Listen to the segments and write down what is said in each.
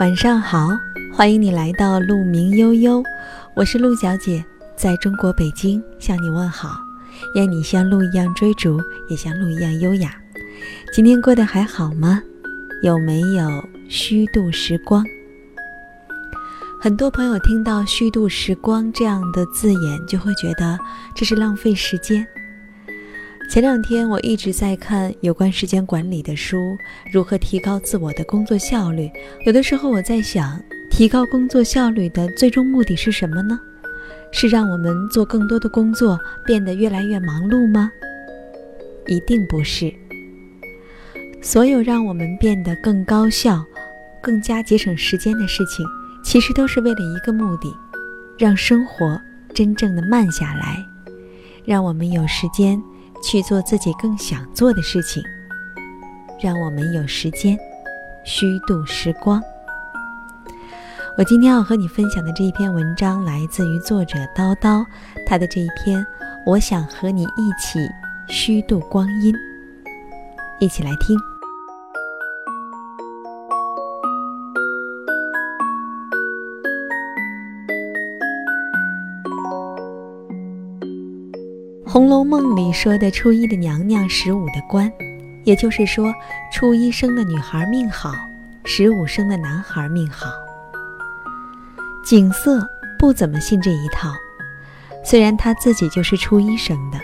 晚上好，欢迎你来到鹿鸣悠悠，我是鹿小姐，在中国北京向你问好。愿你像鹿一样追逐，也像鹿一样优雅。今天过得还好吗？有没有虚度时光？很多朋友听到“虚度时光”这样的字眼，就会觉得这是浪费时间。前两天我一直在看有关时间管理的书，如何提高自我的工作效率。有的时候我在想，提高工作效率的最终目的是什么呢？是让我们做更多的工作，变得越来越忙碌吗？一定不是。所有让我们变得更高效、更加节省时间的事情，其实都是为了一个目的：让生活真正的慢下来，让我们有时间。去做自己更想做的事情，让我们有时间虚度时光。我今天要和你分享的这一篇文章来自于作者叨叨，他的这一篇，我想和你一起虚度光阴，一起来听。《红楼梦》里说的初一的娘娘，十五的官，也就是说，初一生的女孩命好，十五生的男孩命好。景色不怎么信这一套，虽然他自己就是初一生的，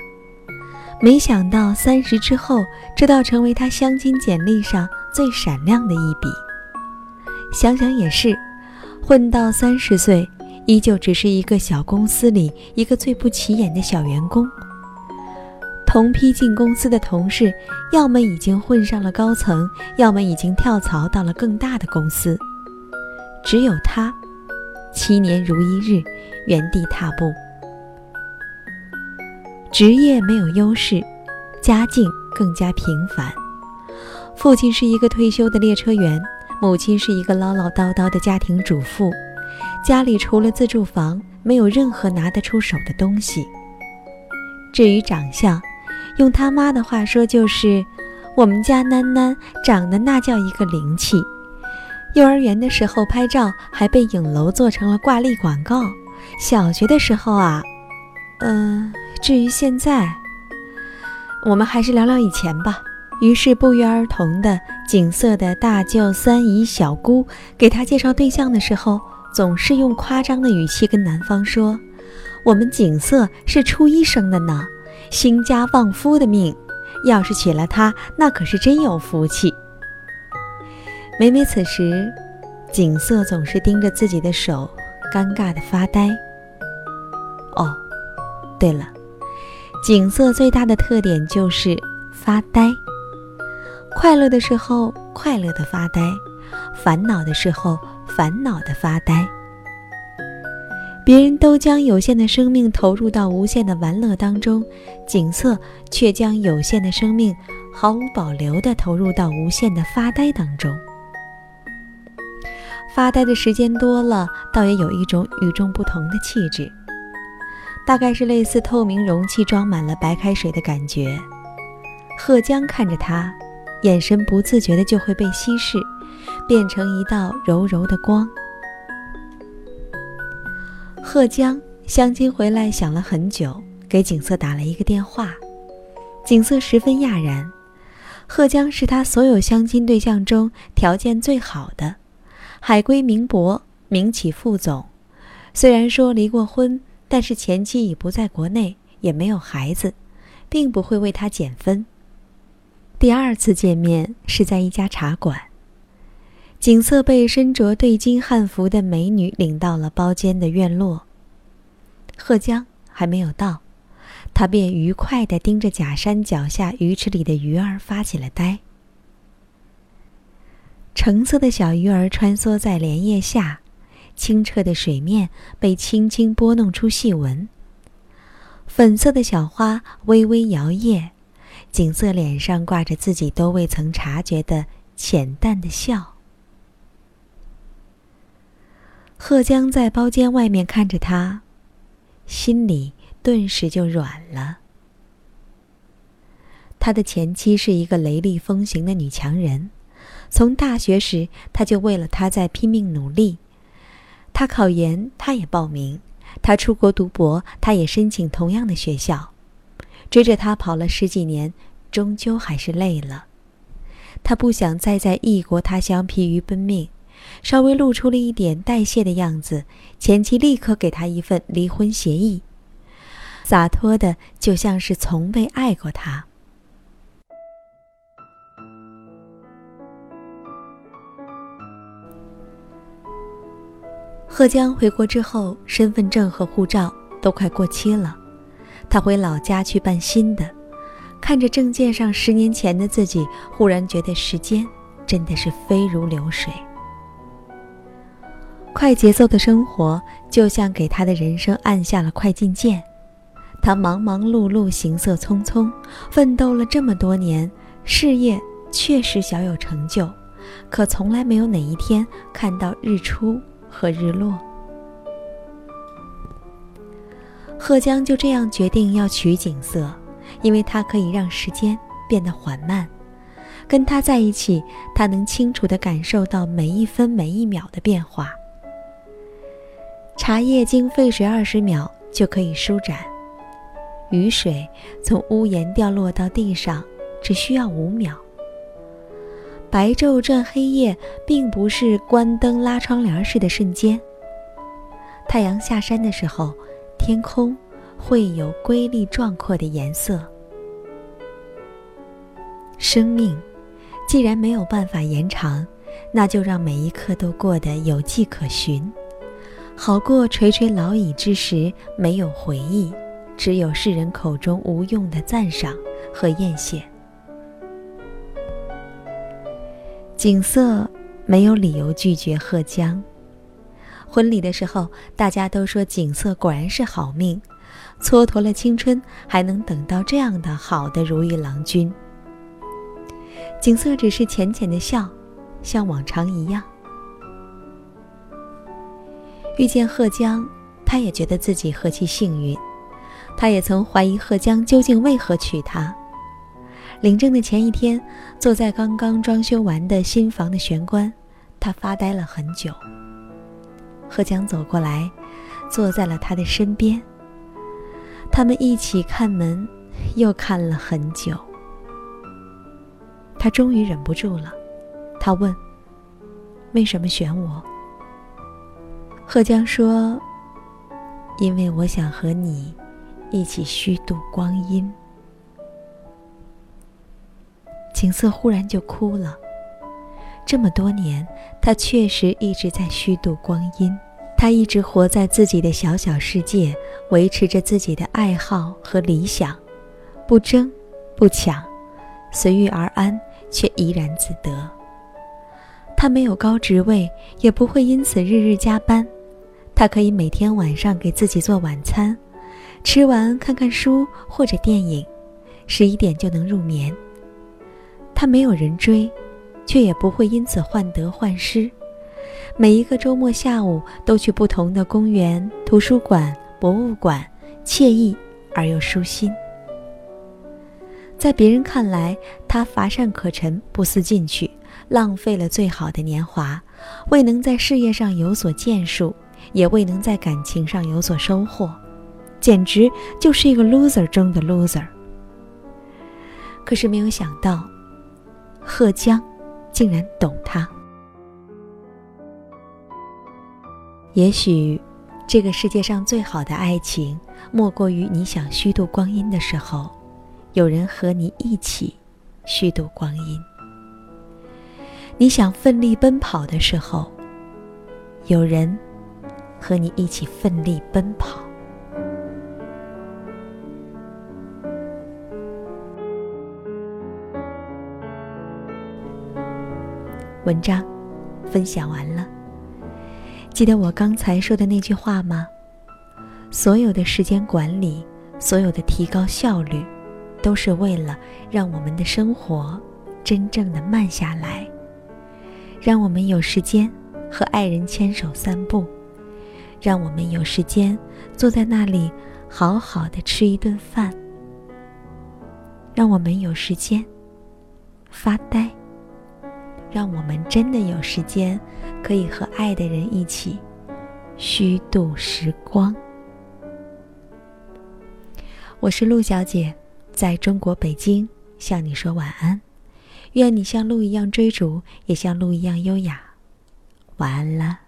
没想到三十之后，这倒成为他相亲简历上最闪亮的一笔。想想也是，混到三十岁，依旧只是一个小公司里一个最不起眼的小员工。同批进公司的同事，要么已经混上了高层，要么已经跳槽到了更大的公司。只有他，七年如一日，原地踏步。职业没有优势，家境更加平凡。父亲是一个退休的列车员，母亲是一个唠唠叨叨的家庭主妇，家里除了自住房，没有任何拿得出手的东西。至于长相，用他妈的话说，就是我们家囡囡长得那叫一个灵气。幼儿园的时候拍照还被影楼做成了挂历广告。小学的时候啊，嗯，至于现在，我们还是聊聊以前吧。于是不约而同的，景色的大舅、三姨、小姑给他介绍对象的时候，总是用夸张的语气跟男方说：“我们景色是初一生的呢。”兴家旺夫的命，要是娶了她，那可是真有福气。每每此时，景色总是盯着自己的手，尴尬的发呆。哦，对了，景色最大的特点就是发呆。快乐的时候快乐的发呆，烦恼的时候烦恼的发呆。别人都将有限的生命投入到无限的玩乐当中，景色却将有限的生命毫无保留地投入到无限的发呆当中。发呆的时间多了，倒也有一种与众不同的气质，大概是类似透明容器装满了白开水的感觉。贺江看着他，眼神不自觉的就会被稀释，变成一道柔柔的光。贺江相亲回来，想了很久，给景色打了一个电话。景色十分讶然，贺江是他所有相亲对象中条件最好的，海归名博，名企副总。虽然说离过婚，但是前妻已不在国内，也没有孩子，并不会为他减分。第二次见面是在一家茶馆。景色被身着对襟汉服的美女领到了包间的院落。贺江还没有到，他便愉快地盯着假山脚下鱼池里的鱼儿发起了呆。橙色的小鱼儿穿梭在莲叶下，清澈的水面被轻轻拨弄出细纹。粉色的小花微微摇曳，景色脸上挂着自己都未曾察觉的浅淡的笑。贺江在包间外面看着他，心里顿时就软了。他的前妻是一个雷厉风行的女强人。从大学时，他就为了她在拼命努力。他考研，他也报名；他出国读博，他也申请同样的学校。追着他跑了十几年，终究还是累了。他不想再在异国他乡疲于奔命，稍微露出了一点代谢的样子，前妻立刻给他一份离婚协议，洒脱的就像是从未爱过他。贺江回国之后，身份证和护照都快过期了，他回老家去办新的。看着证件上十年前的自己，忽然觉得时间真的是飞如流水。快节奏的生活就像给他的人生按下了快进键，他忙忙碌碌，行色匆匆，奋斗了这么多年，事业确实小有成就，可从来没有哪一天看到日出。和日落，贺江就这样决定要娶景色，因为他可以让时间变得缓慢。跟他在一起，他能清楚地感受到每一分每一秒的变化。茶叶经沸水二十秒就可以舒展，雨水从屋檐掉落到地上只需要五秒。白昼转黑夜，并不是关灯拉窗帘似的瞬间。太阳下山的时候，天空会有瑰丽壮阔的颜色。生命既然没有办法延长，那就让每一刻都过得有迹可循，好过垂垂老矣之时没有回忆，只有世人口中无用的赞赏和艳羡。景色没有理由拒绝贺江。婚礼的时候，大家都说景色果然是好命，蹉跎了青春，还能等到这样的好的如意郎君。景色只是浅浅的笑，像往常一样。遇见贺江，他也觉得自己何其幸运，他也曾怀疑贺江究竟为何娶她。领证的前一天，坐在刚刚装修完的新房的玄关，他发呆了很久。贺江走过来，坐在了他的身边。他们一起看门，又看了很久。他终于忍不住了，他问：“为什么选我？”贺江说：“因为我想和你一起虚度光阴。”景色忽然就哭了。这么多年，他确实一直在虚度光阴。他一直活在自己的小小世界，维持着自己的爱好和理想，不争，不抢，随遇而安，却怡然自得。他没有高职位，也不会因此日日加班。他可以每天晚上给自己做晚餐，吃完看看书或者电影，十一点就能入眠。他没有人追，却也不会因此患得患失。每一个周末下午都去不同的公园、图书馆、博物馆，惬意而又舒心。在别人看来，他乏善可陈、不思进取，浪费了最好的年华，未能在事业上有所建树，也未能在感情上有所收获，简直就是一个 loser 中的 loser。可是没有想到。贺江竟然懂他。也许，这个世界上最好的爱情，莫过于你想虚度光阴的时候，有人和你一起虚度光阴；你想奋力奔跑的时候，有人和你一起奋力奔跑。文章分享完了。记得我刚才说的那句话吗？所有的时间管理，所有的提高效率，都是为了让我们的生活真正的慢下来，让我们有时间和爱人牵手散步，让我们有时间坐在那里好好的吃一顿饭。让我们有时间发呆，让我们真的有时间可以和爱的人一起虚度时光。我是陆小姐，在中国北京向你说晚安。愿你像鹿一样追逐，也像鹿一样优雅。晚安了。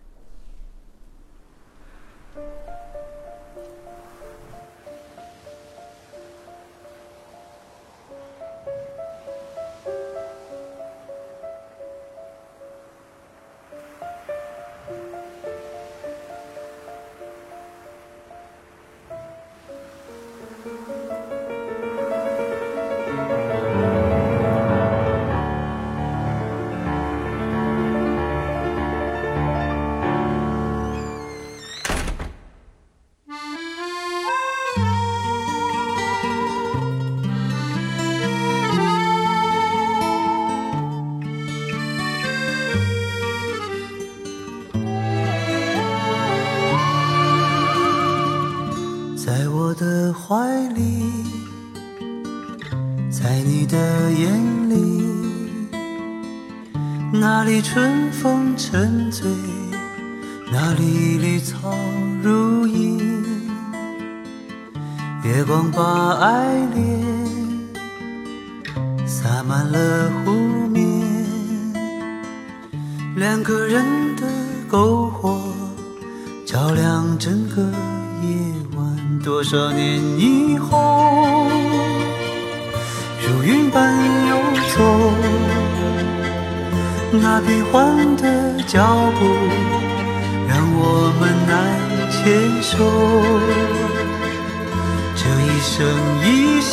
那里春风沉醉，那里绿草如茵，月光把爱恋洒满了湖面，两个人的篝火照亮整个夜晚。多少年以后，如云般那变幻的脚步让我们难牵手。这一生一世，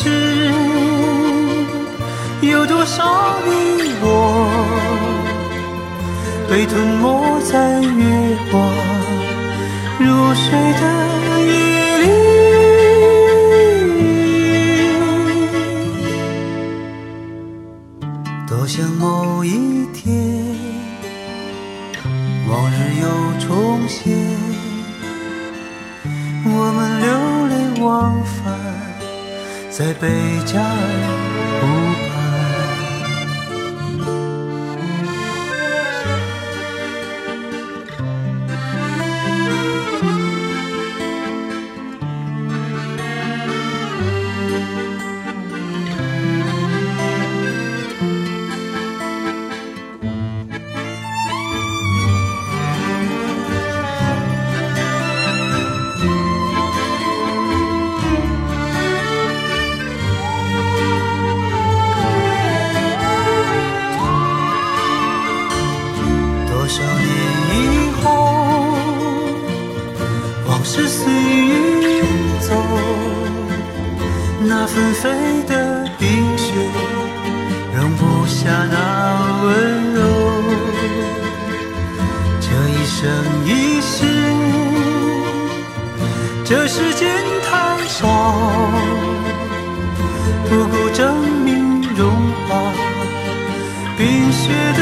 有多少你我被吞没在月光如水的夜重现，我们流连忘返在贝加尔湖。是随遇而走，那纷飞的冰雪，容不下那温柔。这一生一世，这时间太少，不够证明融化冰雪的